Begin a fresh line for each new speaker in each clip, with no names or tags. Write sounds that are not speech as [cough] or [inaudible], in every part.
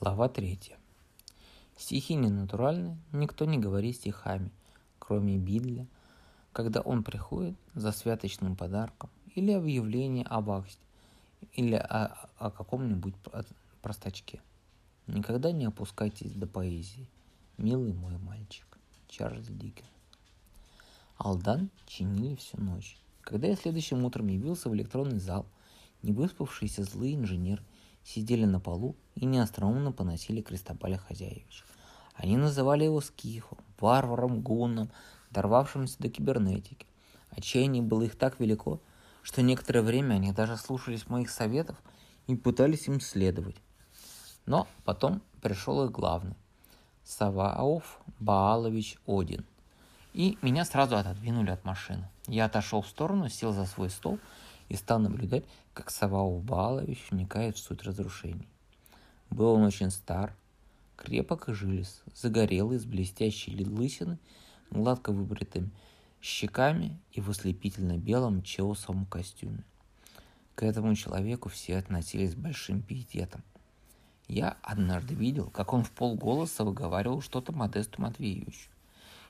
Глава 3. Стихи ненатуральны, никто не говорит стихами, кроме Бидля, когда он приходит за святочным подарком или объявление об акте, или о, о каком-нибудь простачке. Никогда не опускайтесь до поэзии, милый мой мальчик. Чарльз Диккенс. Алдан чинили всю ночь. Когда я следующим утром явился в электронный зал, невыспавшийся злый инженер сидели на полу и неостроумно поносили Кристобаля Хозяевича. Они называли его скифом, варваром, гунном, дорвавшимся до кибернетики. Отчаяние было их так велико, что некоторое время они даже слушались моих советов и пытались им следовать. Но потом пришел их главный – Саваоф Баалович Один – и меня сразу отодвинули от машины. Я отошел в сторону, сел за свой стол и стал наблюдать, как Савау Балович вникает в суть разрушений. Был он очень стар, крепок и жилист, загорелый, с блестящей лысиной, гладко выбритыми щеками и в ослепительно-белом челсовом костюме. К этому человеку все относились с большим пиететом. Я однажды видел, как он в полголоса выговаривал что-то Модесту Матвеевичу.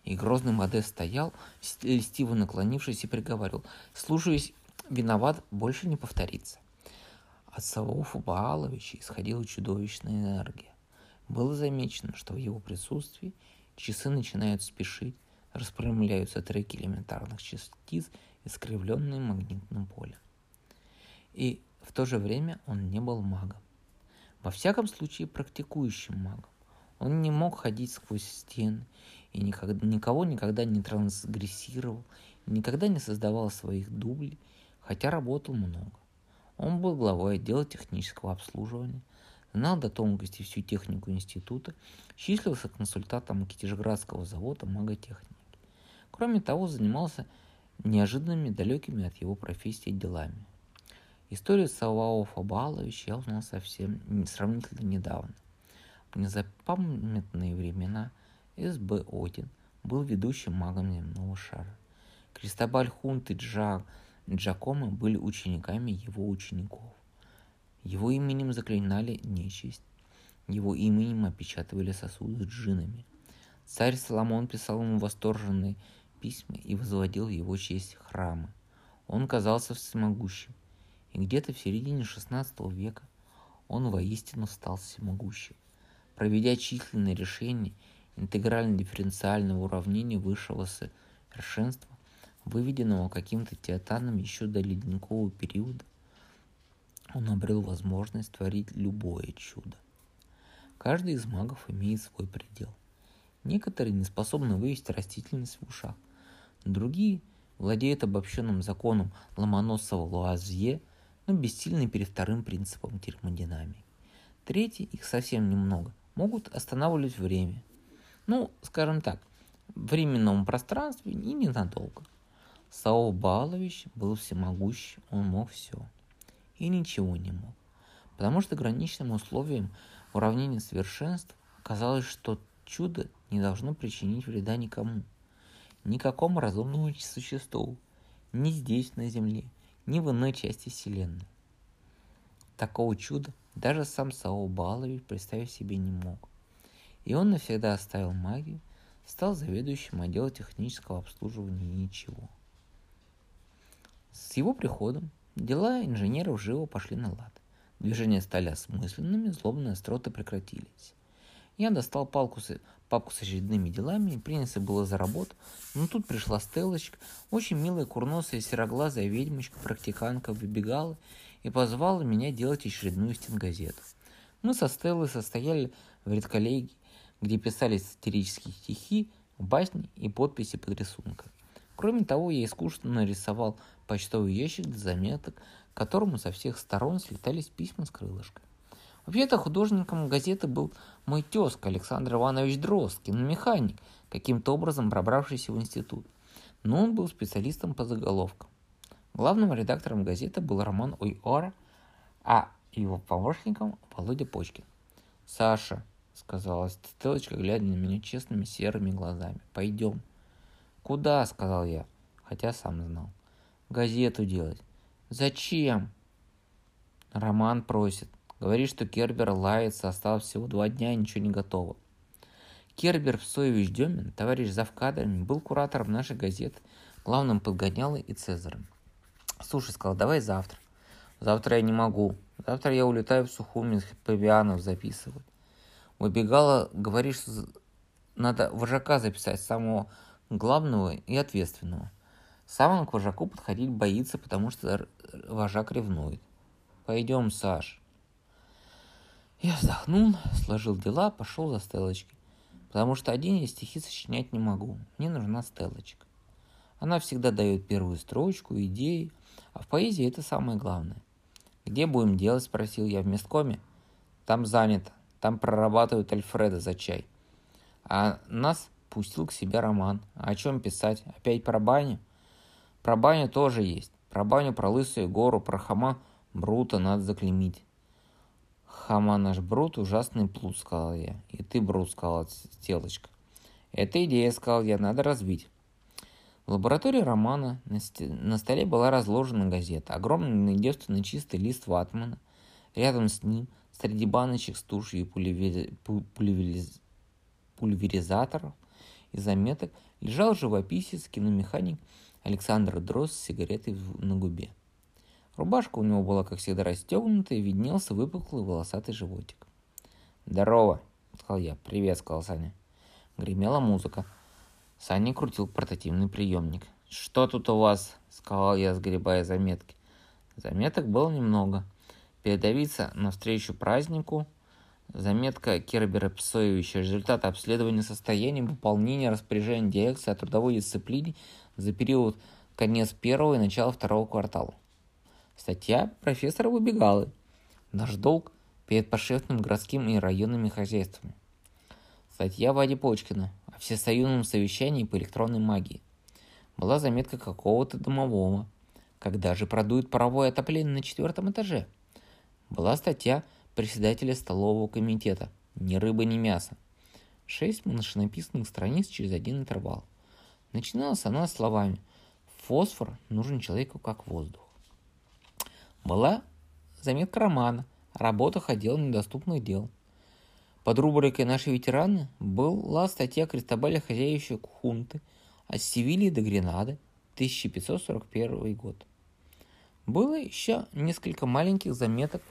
И грозный Модест стоял, льстиво наклонившись, и приговаривал, слушаясь, виноват, больше не повторится. От Савауфа Бааловича исходила чудовищная энергия. Было замечено, что в его присутствии часы начинают спешить, распрямляются треки элементарных частиц, искривленные магнитным полем. И в то же время он не был магом. Во всяком случае, практикующим магом. Он не мог ходить сквозь стены и никогда, никого никогда не трансгрессировал, никогда не создавал своих дублей, хотя работал много. Он был главой отдела технического обслуживания, знал до тонкости всю технику института, числился консультантом Китежградского завода маготехники. Кроме того, занимался неожиданными, далекими от его профессии делами. Историю Салао Фабаловича я узнал совсем сравнительно недавно. В незапамятные времена СБ Один был ведущим магом земного шара. Кристобаль Хунт и Джа Джакомо были учениками его учеников. Его именем заклинали нечисть. Его именем опечатывали сосуды с джинами. Царь Соломон писал ему восторженные письма и возводил его честь храмы. Он казался всемогущим. И где-то в середине XVI века он воистину стал всемогущим. Проведя численные решения интегрально-дифференциального уравнения высшего совершенства, выведенного каким-то теотаном еще до ледникового периода, он обрел возможность творить любое чудо. Каждый из магов имеет свой предел. Некоторые не способны вывести растительность в ушах, другие владеют обобщенным законом Ломоносова-Луазье, но бессильны перед вторым принципом термодинамики. Третьи, их совсем немного, могут останавливать время, ну, скажем так, временном пространстве и ненадолго. Саул Балович был всемогущ, он мог все. И ничего не мог. Потому что граничным условием уравнения совершенства оказалось, что чудо не должно причинить вреда никому. Никакому разумному существу. Ни здесь, на Земле, ни в иной части Вселенной. Такого чуда даже сам Саул Балович представить себе не мог и он навсегда оставил магию, стал заведующим отдела технического обслуживания и ничего. С его приходом дела инженеров живо пошли на лад. Движения стали осмысленными, злобные остроты прекратились. Я достал палку с, папку с очередными делами и принялся было за работу, но тут пришла Стеллочка, очень милая курносая сероглазая ведьмочка, практиканка, выбегала и позвала меня делать очередную стенгазету. Мы со Стеллой состояли в редколлегии, где писались сатирические стихи, басни и подписи под рисунком. Кроме того, я искусственно нарисовал почтовый ящик для заметок, к которому со всех сторон слетались письма с крылышкой. Вообще-то художником газеты был мой тезка Александр Иванович Дрозкин, механик, каким-то образом пробравшийся в институт. Но он был специалистом по заголовкам. Главным редактором газеты был Роман Ойора, а его помощником Володя Почкин. «Саша, сказала Стелочка, глядя на меня честными серыми глазами. «Пойдем». «Куда?» — сказал я, хотя сам знал. «Газету делать». «Зачем?» «Роман просит». Говорит, что Кербер лается, осталось всего два дня, и ничего не готово. Кербер Псоевич Демин, товарищ завкадрами, был куратором нашей газеты, главным подгонялой и Цезарем. Слушай, сказал, давай завтра. Завтра я не могу. Завтра я улетаю в Сухуми павианов записывать. Выбегала, говоришь, надо вожака записать, самого главного и ответственного. Сам он к вожаку подходить боится, потому что вожак ревнует. Пойдем, Саш. Я вздохнул, сложил дела, пошел за Стеллочкой. Потому что один я стихи сочинять не могу. Мне нужна Стеллочка. Она всегда дает первую строчку, идеи, а в поэзии это самое главное. «Где будем делать?» – спросил я. «В месткоме?» «Там занято. Там прорабатывают Альфреда за чай». А нас пустил к себе роман. А о чем писать? Опять про баню? Про баню тоже есть. Про баню, про лысую гору, про хама Брута надо заклемить. Хама наш Брут ужасный плут, сказал я. И ты, Брут, сказала телочка. Это идея, сказал я, надо разбить. В лаборатории Романа на, ст... на столе была разложена газета. Огромный девственный чистый лист ватмана. Рядом с ним, среди баночек с тушью и пульвери... пульвериз... пульверизаторов и заметок, лежал живописец, киномеханик Александр Дрозд с сигаретой на губе. Рубашка у него была, как всегда, расстегнута, и виднелся выпуклый волосатый животик. «Здорово!» — сказал я. «Привет!» — сказал Саня. Гремела музыка. Саня крутил портативный приемник. «Что тут у вас?» — сказал я, сгребая заметки. Заметок было немного. Передавиться навстречу празднику. Заметка Кербера Псоевича. Результаты обследования состояния выполнения распоряжения дирекции о трудовой дисциплине за период конец первого и начало второго квартала. Статья профессора Выбегалы. Наш долг перед подшефным городским и районными хозяйствами. Статья Вади Почкина о всесоюзном совещании по электронной магии. Была заметка какого-то домового. Когда же продует паровое отопление на четвертом этаже? Была статья председателя столового комитета. Ни рыбы, ни мяса. Шесть машинописных страниц через один интервал. Начиналась она словами «Фосфор нужен человеку как воздух». Была заметка романа работах отдела недоступных дел – под рубрикой «Наши ветераны» была статья Кристобаля Хозяевича Хунты от Севильи до Гренады, 1541 год. Было еще несколько маленьких заметок,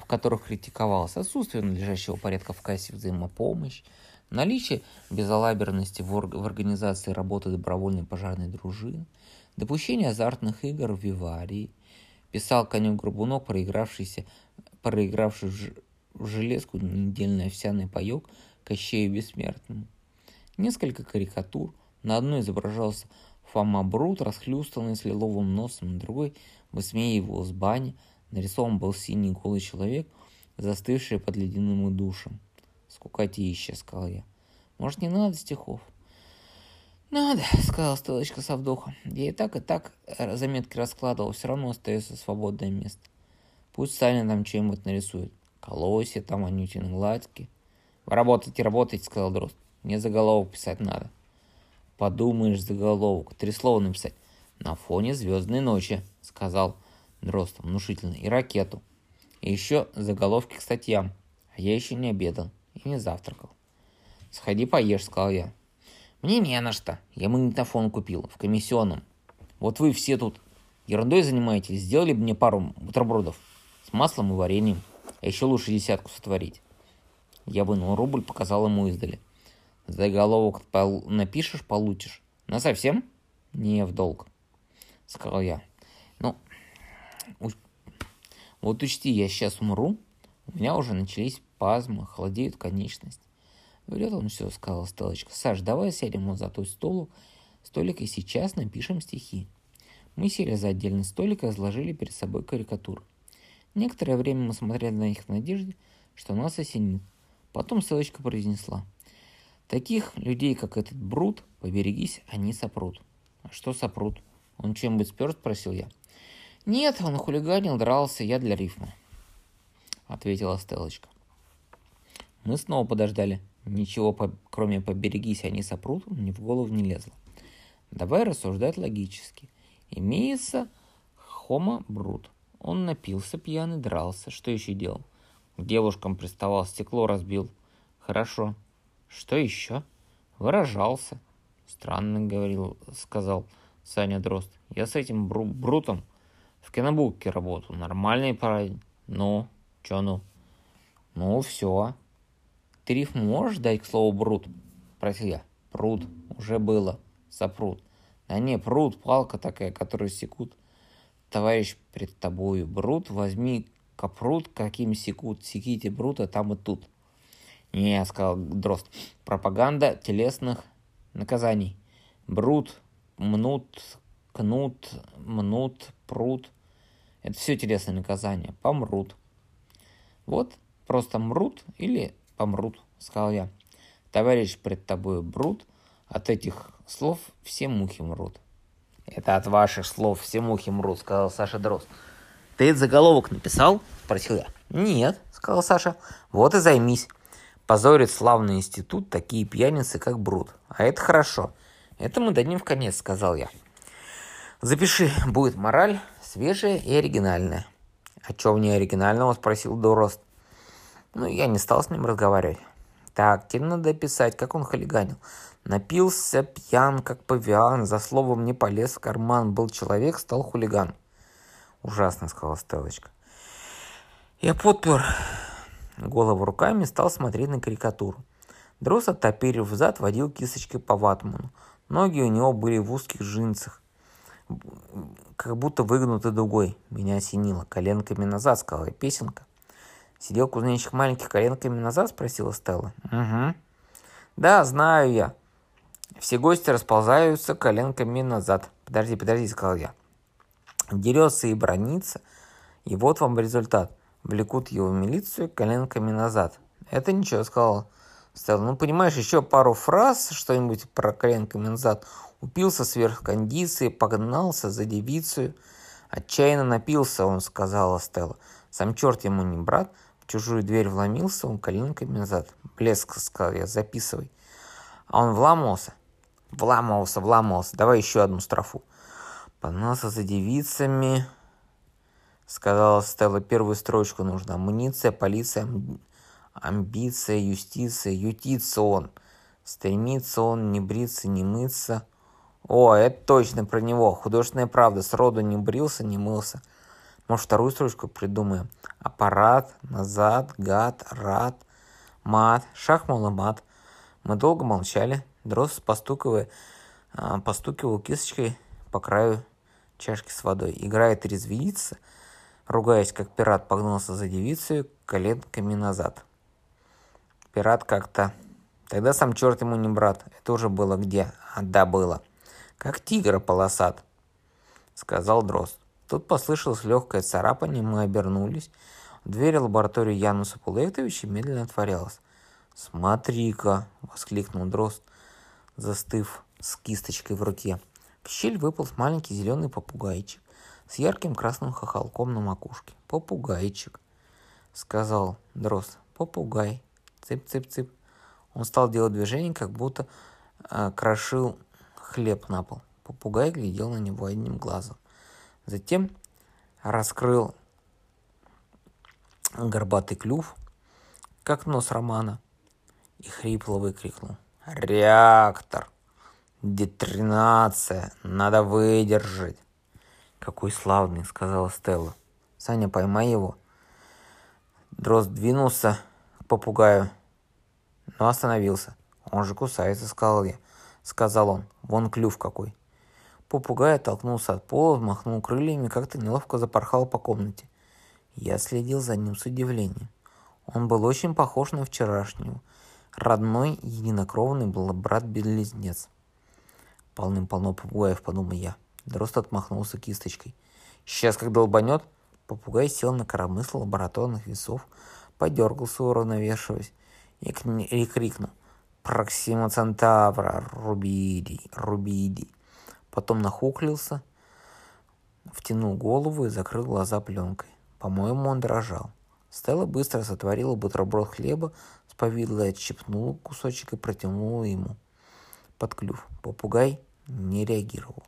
в которых критиковалось отсутствие надлежащего порядка в кассе взаимопомощь, наличие безалаберности в, орг- в организации работы добровольной пожарной дружины, допущение азартных игр в Виварии, писал конек Горбунок, проигравшийся, проигравший в железку недельный овсяный паек Кощею Бессмертному. Несколько карикатур. На одной изображался Фома Брут, расхлюстанный с лиловым носом, на другой высмеивал с бани. Нарисован был синий голый человек, застывший под ледяным душем. «Скукотища», — сказал я. «Может, не надо стихов?» «Надо», — сказала Стелочка со вдохом. «Я и так, и так заметки раскладывал, все равно остается свободное место. Пусть Саня там что-нибудь нарисует колосья там анютины гладкие. Вы работайте, работайте, сказал Дрозд. Мне заголовок писать надо. Подумаешь, заголовок. Три слова написать. На фоне звездной ночи, сказал Дрозд внушительно. И ракету. И еще заголовки к статьям. А я еще не обедал и не завтракал. Сходи поешь, сказал я. Мне не на что. Я магнитофон купил в комиссионном. Вот вы все тут ерундой занимаетесь. Сделали бы мне пару бутербродов с маслом и вареньем. А еще лучше десятку сотворить. Я вынул рубль, показал ему издали. Заголовок пол... напишешь, получишь. На совсем? Не в долг, сказал я. Вот учти, я сейчас умру. У меня уже начались пазмы, холодеют конечности. Врет он все, сказала Стелочка. Саш, давай сядем вот за ту столу, столик и сейчас напишем стихи. Мы сели за отдельный столик и разложили перед собой карикатуру. Некоторое время мы смотрели на них в надежде, что нас осенит. Потом ссылочка произнесла. Таких людей, как этот Брут, поберегись, они сопрут. А что сопрут? Он чем-нибудь спер, спросил я. Нет, он хулиганил, дрался, я для рифма. Ответила Стелочка. Мы снова подождали. Ничего, по, кроме поберегись, они сопрут, мне в голову не лезло. Давай рассуждать логически. Имеется хома брут. Он напился, пьяный, дрался. Что еще делал? К девушкам приставал, стекло разбил. Хорошо. Что еще? Выражался. Странно говорил, сказал Саня Дрозд. Я с этим бру брутом в кинобуке работаю. Нормальный парень. Ну, чё ну? Ну, все. Ты риф можешь дать к слову брут? Спросил я. Пруд. Уже было. Запрут. Да не, пруд, палка такая, которую секут. Товарищ пред тобою брут, возьми капрут, каким секут, секите брута там и тут. Не, сказал Дрозд, пропаганда телесных наказаний. Брут, мнут, кнут, мнут, прут. Это все телесные наказания. Помрут. Вот, просто мрут или помрут, сказал я. Товарищ пред тобой брут, от этих слов все мухи мрут. Это от ваших слов все мухи мрут, сказал Саша Дрозд. Ты этот заголовок написал? Спросил я. Нет, сказал Саша. Вот и займись. Позорит славный институт такие пьяницы, как Брут. А это хорошо. Это мы дадим в конец, сказал я. Запиши, будет мораль, свежая и оригинальная. А что в ней оригинального, спросил Дорост. Ну, я не стал с ним разговаривать. Так, тебе надо писать, как он хулиганил. Напился, пьян, как павиан, за словом не полез в карман. Был человек, стал хулиган. Ужасно, сказала Стелочка. Я подпер голову руками, стал смотреть на карикатуру. Дрос, оттопырив зад, водил кисточкой по ватману. Ноги у него были в узких джинсах, как будто выгнуты дугой. Меня осенило. Коленками назад, сказала песенка. Сидел кузнечик маленьких коленками назад, спросила Стелла. Угу. Да, знаю я. Все гости расползаются коленками назад. Подожди, подожди, сказал я. Дерется и бронится. И вот вам результат. Влекут его в милицию коленками назад. Это ничего, сказал Стелла. Ну, понимаешь, еще пару фраз, что-нибудь про коленками назад. Упился сверх кондиции, погнался за девицей. Отчаянно напился, он сказала Стелла. Сам черт ему не брат. В чужую дверь вломился, он коленками назад. Блеск, сказал я, записывай. А он вламывался. Вламывался, вламывался. Давай еще одну строфу. Погнался за девицами, сказала Стелла. Первую строчку нужно. Амуниция, полиция, амбиция, юстиция, ютится он. Стремится он не бриться, не мыться. О, это точно про него. Художественная правда. Сроду не брился, не мылся. Может, вторую строчку придумаем. Аппарат, назад, гад, рад, мат, шахмал и мат. Мы долго молчали. Дрозд, постукивая, а, постукивал кисточкой по краю чашки с водой. Играет резвится, ругаясь, как пират погнался за девицей коленками назад. Пират как-то... Тогда сам черт ему не брат. Это уже было где? А да, было. Как тигра полосат, сказал Дрозд. Тут послышалось легкое царапание, мы обернулись. Дверь лаборатории Януса Пулектовича медленно отворялась. «Смотри-ка!» — воскликнул Дрозд, застыв с кисточкой в руке. В щель выполз маленький зеленый попугайчик с ярким красным хохолком на макушке. «Попугайчик», — сказал Дрозд. «Попугай. Цып-цып-цып». Он стал делать движение, как будто э, крошил хлеб на пол. Попугай глядел на него одним глазом. Затем раскрыл горбатый клюв, как нос Романа, и хрипло выкрикнул. «Реактор!» Детринация. Надо выдержать. Какой славный, сказала Стелла. Саня, поймай его. Дрозд двинулся к попугаю, но остановился. Он же кусается, сказал я. Сказал он. Вон клюв какой. Попугай оттолкнулся от пола, взмахнул крыльями и как-то неловко запорхал по комнате. Я следил за ним с удивлением. Он был очень похож на вчерашнего. Родной, единокровный был брат-близнец. Полным-полно попугаев, подумал я. Дрозд отмахнулся кисточкой. Сейчас, как долбанет, попугай сел на коромысло лабораторных весов, подергался, уравновешиваясь, и, и крикнул. Проксима Центавра, Рубиди, Рубиди. Потом нахуклился, втянул голову и закрыл глаза пленкой. По-моему, он дрожал. Стелла быстро сотворила бутерброд хлеба с повидлой, отщипнула кусочек и протянула ему под клюв. Попугай не реагировал.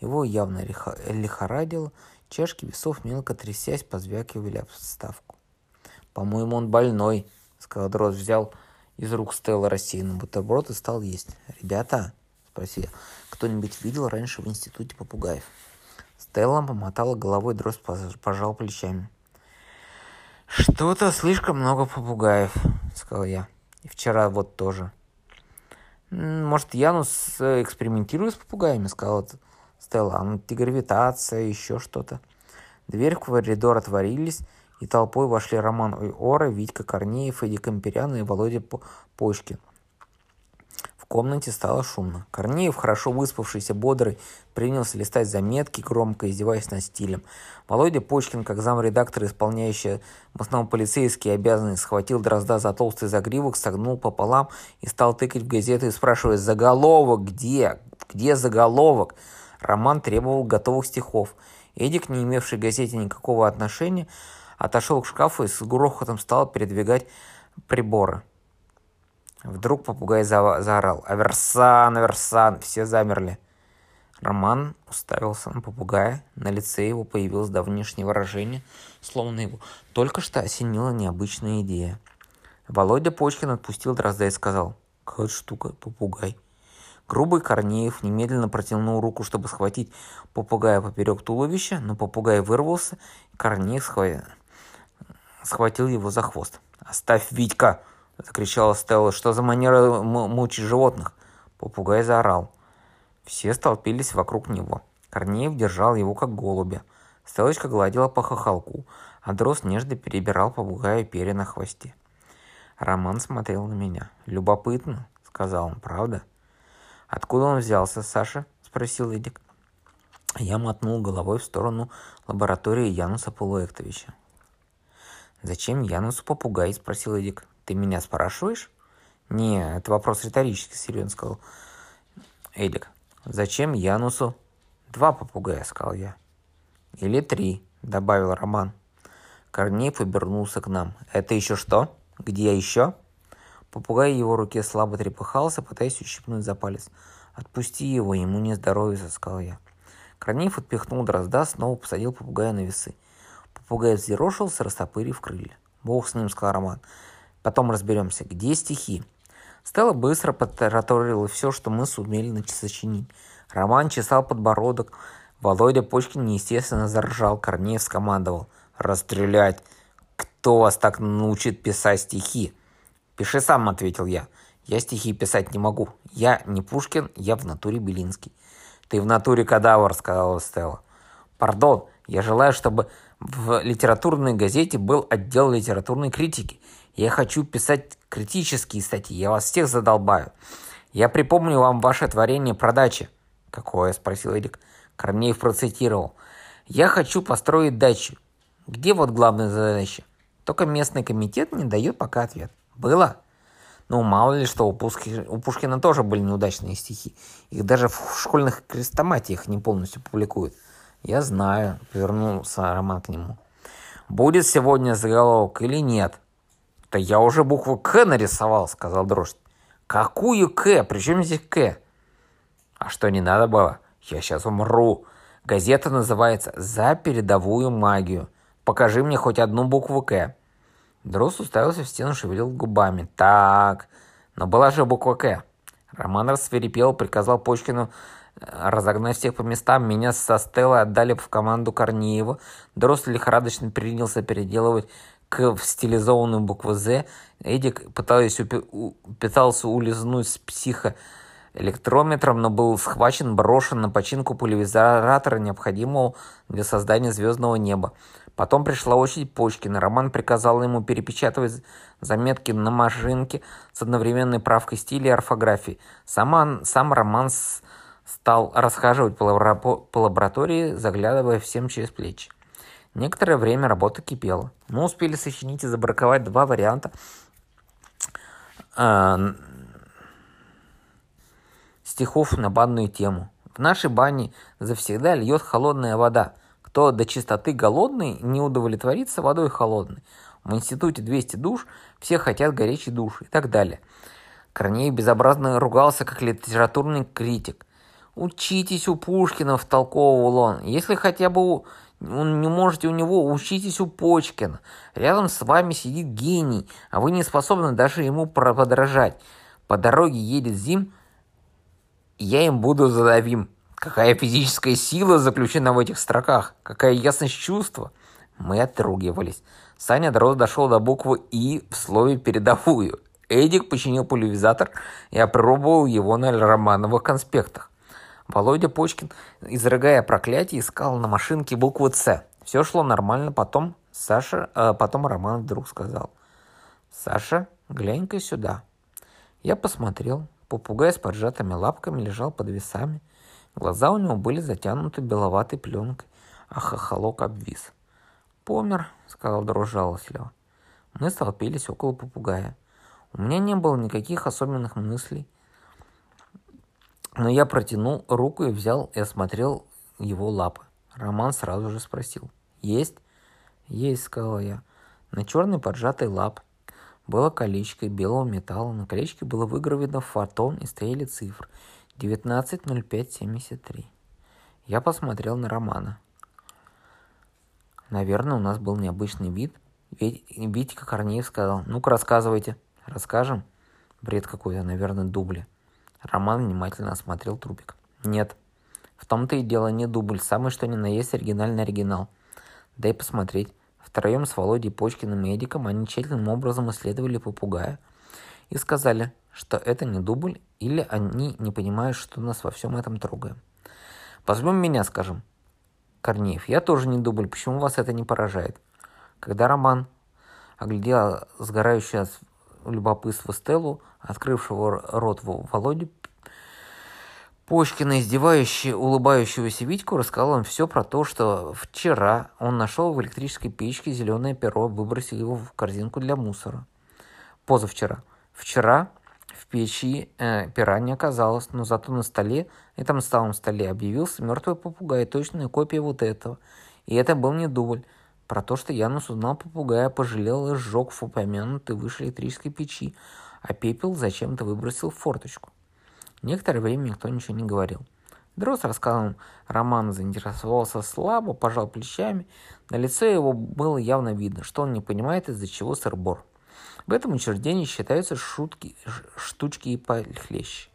Его явно лихорадило, чашки весов мелко трясясь позвякивали об ставку. По-моему, он больной, сказал Дрозд, взял из рук Стелла рассеянный бутерброд и стал есть. Ребята, спросил я, кто-нибудь видел раньше в институте попугаев? Стелла помотала головой, Дрозд пожал плечами. «Что-то слишком много попугаев», — сказал я. «И вчера вот тоже». «Может, Янус э, экспериментирует с попугаями?» — сказала Стелла. «Антигравитация, еще что-то». Дверь в коридор отворились, и толпой вошли Роман Ора, Витька Корнеев, Эдик Камперян и Володя Почкин. В комнате стало шумно. Корнеев, хорошо выспавшийся, бодрый, принялся листать заметки, громко издеваясь над стилем. Володя Почкин, как замредактор, исполняющий в основном полицейские обязанности, схватил Дрозда за толстый загривок, согнул пополам и стал тыкать в газету и спрашивать «Заголовок где? Где заголовок?» Роман требовал готовых стихов. Эдик, не имевший газете никакого отношения, отошел к шкафу и с грохотом стал передвигать приборы. Вдруг попугай за заорал «Аверсан, Аверсан!» Все замерли. Роман уставился на попугая. На лице его появилось давнешнее выражение, словно его только что осенила необычная идея. Володя Почкин отпустил дрозда и сказал «Какая штука, попугай». Грубый Корнеев немедленно протянул руку, чтобы схватить попугая поперек туловища, но попугай вырвался, и Корнеев схватил его за хвост. «Оставь, Витька!» — закричала Стелла. «Что за манера мучить животных?» Попугай заорал. Все столпились вокруг него. Корнеев держал его как голубя. Стелочка гладила по хохолку, а Дрозд нежно перебирал попугая перья на хвосте. Роман смотрел на меня. «Любопытно», — сказал он, — «правда?» «Откуда он взялся, Саша?» — спросил Эдик. Я мотнул головой в сторону лаборатории Януса Полуэктовича. «Зачем Янусу попугай?» — спросил Эдик. Ты меня спрашиваешь? Не, это вопрос риторический, серьезно сказал Эдик. Зачем Янусу? Два попугая, сказал я. Или три, добавил Роман. Корней повернулся к нам. Это еще что? Где еще? Попугай в его руке слабо трепыхался, пытаясь ущипнуть за палец. «Отпусти его, ему не здоровится», — сказал я. Корнеев отпихнул дрозда, снова посадил попугая на весы. Попугай взъерошился, растопырив крылья. «Бог с ним», — сказал Роман. Потом разберемся, где стихи. Стелла быстро подтараторила все, что мы сумели сочинить. Роман чесал подбородок. Володя Почкин неестественно заржал. Корнеев скомандовал. «Расстрелять! Кто вас так научит писать стихи?» «Пиши сам», — ответил я. «Я стихи писать не могу. Я не Пушкин, я в натуре Белинский». «Ты в натуре кадавр», — сказала Стелла. «Пардон, я желаю, чтобы в литературной газете был отдел литературной критики. Я хочу писать критические статьи, я вас всех задолбаю. Я припомню вам ваше творение про дачи. Какое? Спросил Эдик. Корнеев процитировал. Я хочу построить дачу. Где вот главная задача? Только местный комитет не дает пока ответ. Было? Ну, мало ли что, у, Пушки, у Пушкина тоже были неудачные стихи. Их даже в школьных крестоматиях не полностью публикуют. Я знаю, повернулся Роман к нему. Будет сегодня заголовок или нет? «Да я уже букву «К» нарисовал», — сказал Дрождь. «Какую «К»? Причем здесь «К»?» «А что, не надо было? Я сейчас умру. Газета называется «За передовую магию». Покажи мне хоть одну букву «К». Дрозд уставился в стену, шевелил губами. «Так, но была же буква «К». Роман рассверепел, приказал Почкину разогнать всех по местам. Меня со Стеллой отдали в команду Корнеева. Дрозд лихорадочно принялся переделывать к стилизованную букву «З», Эдик пытался, пытался улизнуть с психоэлектрометром, но был схвачен, брошен на починку пульверизатора, необходимого для создания звездного неба. Потом пришла очередь Почкина. Роман приказал ему перепечатывать заметки на машинке с одновременной правкой стиля и орфографии. Сам, сам Роман стал расхаживать по лаборатории, заглядывая всем через плечи. Некоторое время работа кипела. Мы успели сочинить и забраковать два варианта э, стихов на банную тему. В нашей бане завсегда льет холодная вода. Кто до чистоты голодный, не удовлетворится водой холодной. В институте 200 душ, все хотят горячий душ и так далее. Корней безобразно ругался, как литературный критик. «Учитесь у Пушкина», — втолковывал он. «Если хотя бы не можете у него, учитесь у Почкина. Рядом с вами сидит гений, а вы не способны даже ему подражать. По дороге едет Зим, я им буду задавим. Какая физическая сила заключена в этих строках? Какая ясность чувства? Мы отругивались. Саня Дрозд дошел до буквы «И» в слове «передовую». Эдик починил пульверизатор и опробовал его на романовых конспектах. Володя Почкин, изрыгая проклятие, искал на машинке букву «Ц». Все шло нормально, потом Саша, э, потом Роман вдруг сказал. «Саша, глянь-ка сюда». Я посмотрел. Попугай с поджатыми лапками лежал под весами. Глаза у него были затянуты беловатой пленкой, а хохолок обвис. «Помер», — сказал дрожь жалостливо. Мы столпились около попугая. У меня не было никаких особенных мыслей, но я протянул руку и взял и осмотрел его лапы. Роман сразу же спросил. «Есть?» «Есть», — сказал я. На черной поджатой лап было колечко белого металла. На колечке было выгравировано фотон и стояли цифры. 19.05.73. Я посмотрел на Романа. Наверное, у нас был необычный вид. Витька Корнеев сказал, ну-ка рассказывайте. Расскажем? Бред какой-то, наверное, дубли. Роман внимательно осмотрел трупик. Нет. В том-то и дело не дубль, самый что ни на есть оригинальный оригинал. Дай посмотреть. Втроем с Володей Почкиным и Эдиком они тщательным образом исследовали попугая и сказали, что это не дубль, или они не понимают, что нас во всем этом трогаем. Возьмем меня, скажем. Корнеев, я тоже не дубль, почему вас это не поражает? Когда Роман оглядел сгорающую от любопытства Стеллу, открывшего рот Володе, Почкина, издевающий, улыбающегося Витьку, рассказал им все про то, что вчера он нашел в электрической печке зеленое перо, выбросил его в корзинку для мусора. Позавчера. Вчера в печи э, пера не оказалось, но зато на столе, этом старом столе, объявился мертвый попугай, точная копия вот этого. И это был не дубль. Про то, что Янус узнал попугая, пожалел и сжег в упомянутой выше электрической печи, а пепел зачем-то выбросил в форточку. Некоторое время никто ничего не говорил. Дрос рассказом романа заинтересовался слабо, пожал плечами. На лице его было явно видно, что он не понимает, из-за чего сыр-бор. В этом учреждении считаются шутки, штучки и похлеще.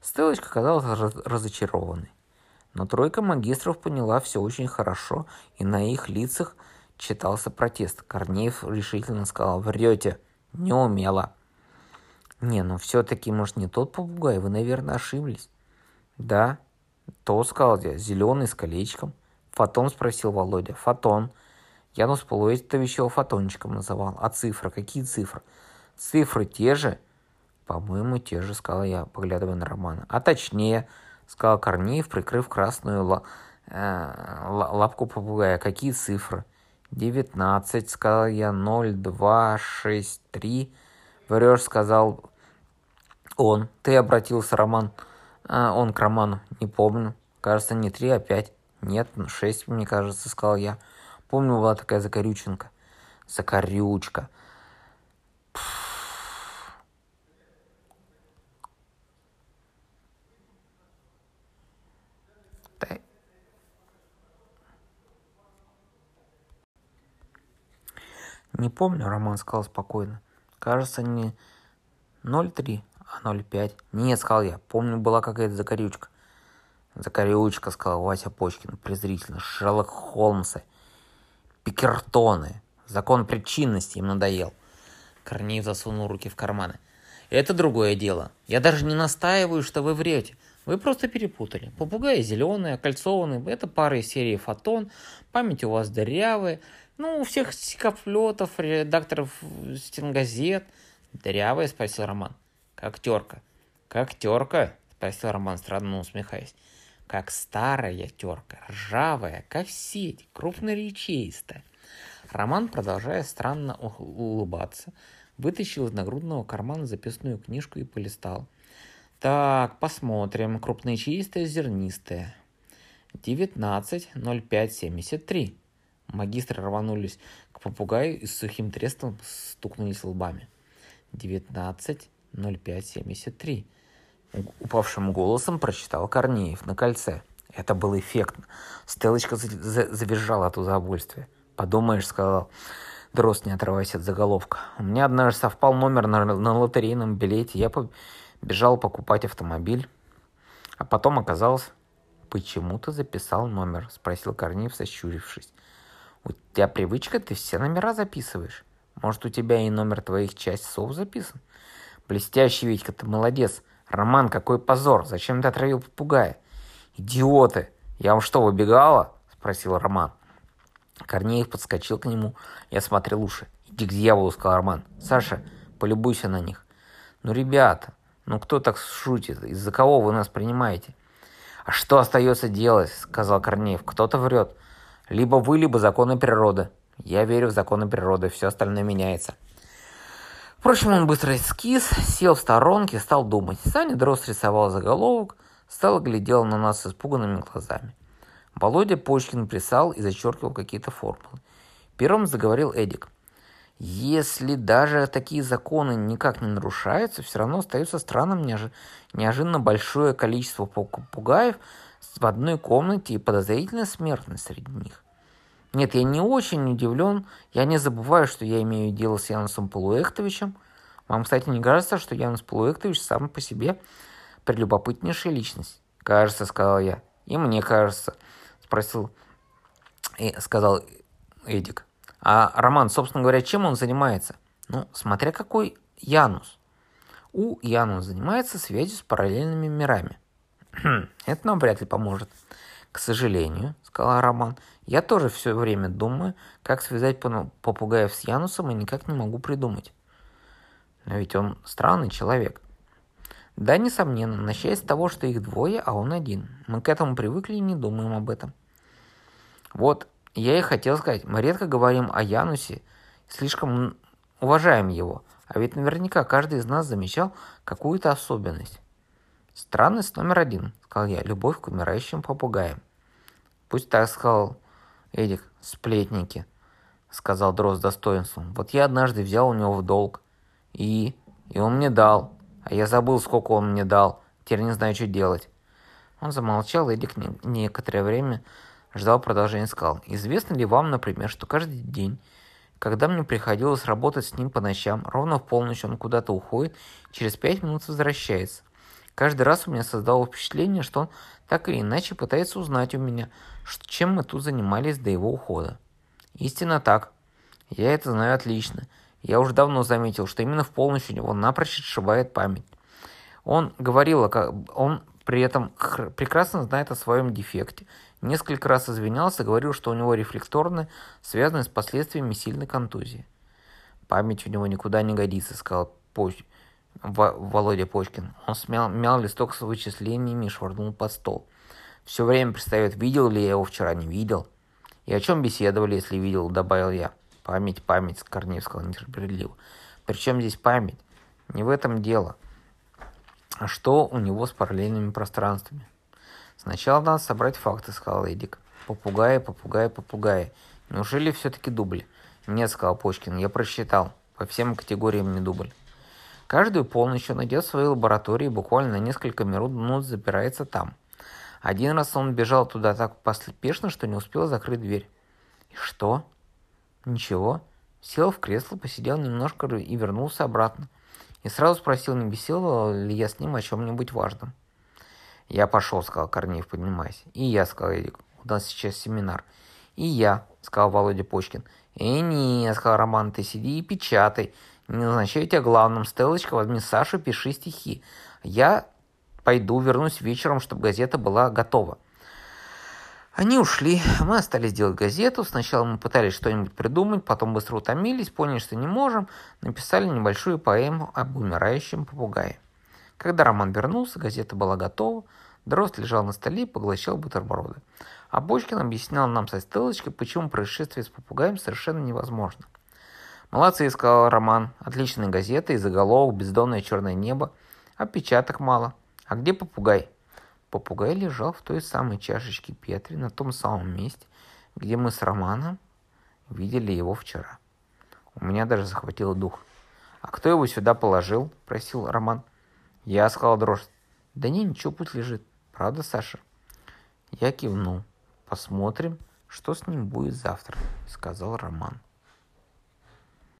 Стелочка казалась разочарованной. Но тройка магистров поняла все очень хорошо, и на их лицах – читался протест. Корнеев решительно сказал, врете, не умела. Не, ну все-таки, может, не тот попугай, вы, наверное, ошиблись. Да, то, сказал я, зеленый с колечком. Фотон спросил Володя. Фотон. Янус Полуэтович его фотончиком называл. А цифры? Какие цифры? Цифры те же? По-моему, те же, сказал я, поглядывая на Романа. А точнее, сказал Корнеев, прикрыв красную ла- э- лапку попугая. Какие цифры? девятнадцать сказал я, ноль два шесть три Врешь, сказал он. Ты обратился, Роман. А, он к Роману. Не помню. Кажется, не три, а пять. Нет, ну шесть, мне кажется, сказал я. Помню, была такая закорюченка. Закорючка. «Не помню», — Роман сказал спокойно. «Кажется, не 0,3, а 0,5». «Нет», — сказал я, — «помню, была какая-то закорючка». «Закорючка», — сказал Вася Почкин презрительно. «Шерлок Холмса. Пикертоны. Закон причинности им надоел». Корнеев засунул руки в карманы. «Это другое дело. Я даже не настаиваю, что вы врете. Вы просто перепутали. Попугаи зеленые, окольцованные. Это пара из серии «Фотон». Память у вас дырявая. Ну, у всех стикофлетов, редакторов стенгазет. Дырявая, спросил Роман. Как терка. Как терка? Спросил Роман, странно усмехаясь. Как старая терка, ржавая, как сеть, крупноречеистая. Роман, продолжая странно улыбаться, вытащил из нагрудного кармана записную книжку и полистал. Так, посмотрим. Крупноречеистая, зернистая. 19.05.73. Магистры рванулись к попугаю и с сухим трестом стукнулись лбами. 19.05.73. Упавшим голосом прочитал Корнеев на кольце. Это было эффектно. Стелочка завизжала от удовольствия. «Подумаешь», — сказал Дрозд, не отрываясь от заголовка. «У меня однажды совпал номер на, на лотерейном билете. Я побежал покупать автомобиль, а потом оказалось...» «Почему ты записал номер?» — спросил Корнеев, сощурившись. «У тебя привычка, ты все номера записываешь. Может, у тебя и номер твоих часов записан?» «Блестящий, Витька, ты молодец. Роман, какой позор. Зачем ты отравил попугая?» «Идиоты! Я вам что, выбегала?» — спросил Роман. Корнеев подскочил к нему и осмотрел уши. «Иди к дьяволу», — сказал Роман. «Саша, полюбуйся на них». «Ну, ребята, ну кто так шутит? Из-за кого вы нас принимаете?» «А что остается делать?» — сказал Корнеев. «Кто-то врет. Либо вы, либо законы природы. Я верю в законы природы, все остальное меняется». Впрочем, он быстро эскиз, сел в сторонке, стал думать. Саня Дрозд рисовал заголовок, стал глядел на нас испуганными глазами. Володя Почкин писал и зачеркивал какие-то формулы. Первым заговорил Эдик. Если даже такие законы никак не нарушаются, все равно остается странным неожи- неожиданно большое количество попугаев в одной комнате и подозрительная смертность среди них. Нет, я не очень удивлен. Я не забываю, что я имею дело с Янусом Полуэктовичем. Вам, кстати, не кажется, что Янус Полуэктович сам по себе прелюбопытнейшая личность? Кажется, сказал я. И мне кажется, спросил, и сказал Эдик. А Роман, собственно говоря, чем он занимается? Ну, смотря какой Янус. У Янус занимается связью с параллельными мирами. Хм, [clears throat] это нам вряд ли поможет. К сожалению, сказал Роман, я тоже все время думаю, как связать попугаев с Янусом и никак не могу придумать. Но ведь он странный человек. Да, несомненно, начать с того, что их двое, а он один. Мы к этому привыкли и не думаем об этом. Вот, я и хотел сказать, мы редко говорим о Янусе, слишком уважаем его, а ведь наверняка каждый из нас замечал какую-то особенность. Странность номер один, сказал я, любовь к умирающим попугаям. Пусть так сказал Эдик, сплетники, сказал Дрозд с достоинством. Вот я однажды взял у него в долг. И? И он мне дал. А я забыл, сколько он мне дал. Теперь не знаю, что делать. Он замолчал, Эдик некоторое время ждал продолжения и сказал. Известно ли вам, например, что каждый день, когда мне приходилось работать с ним по ночам, ровно в полночь он куда-то уходит, через пять минут возвращается. Каждый раз у меня создало впечатление, что он так или иначе пытается узнать у меня, чем мы тут занимались до его ухода. Истинно так. Я это знаю отлично. Я уже давно заметил, что именно в полночь у него напрочь отшибает память. Он говорил, он при этом прекрасно знает о своем дефекте. Несколько раз извинялся, говорил, что у него рефлекторно связаны с последствиями сильной контузии. Память у него никуда не годится, сказал Поч... Володя Почкин. Он смял, мял листок с вычислениями и швырнул под стол. Все время представит, видел ли я его вчера, не видел. И о чем беседовали, если видел, добавил я. Память, память, Корнеев сказал нетерпеливо. Причем здесь память? Не в этом дело. А что у него с параллельными пространствами? Сначала надо собрать факты, сказал Эдик. Попугаи, попугаи, попугаи. Неужели все-таки дубль? Нет, сказал Почкин, я просчитал. По всем категориям не дубль. Каждую полночь он идет в свою лабораторию и буквально на несколько минут запирается там. Один раз он бежал туда так поспешно, что не успел закрыть дверь. И что? Ничего. Сел в кресло, посидел немножко и вернулся обратно. И сразу спросил, не беседовал ли я с ним о чем-нибудь важном. «Я пошел», — сказал Корнеев, поднимаясь. «И я», — сказал Эдик. «У нас сейчас семинар». «И я», — сказал Володя Почкин. «Э, не», — сказал Роман, — «ты сиди и печатай. Не назначаю тебя главным. Стелочка, возьми Сашу, пиши стихи. Я пойду, вернусь вечером, чтобы газета была готова». Они ушли, мы остались делать газету. Сначала мы пытались что-нибудь придумать, потом быстро утомились, поняли, что не можем, написали небольшую поэму об умирающем попугае. Когда Роман вернулся, газета была готова, Дрозд лежал на столе и поглощал бутерброды. А Бочкин объяснял нам со стелочкой, почему происшествие с попугаем совершенно невозможно. «Молодцы», — сказал Роман. «Отличная газета и заголовок, бездонное черное небо. Опечаток мало. А где попугай?» Попугай лежал в той самой чашечке Петри, на том самом месте, где мы с Романом видели его вчера. У меня даже захватило дух. «А кто его сюда положил?» – просил Роман. «Я», – сказал Дрожь. «Да не, ничего, пусть лежит. Правда, Саша?» Я кивнул. Посмотрим, что с ним будет завтра, сказал Роман.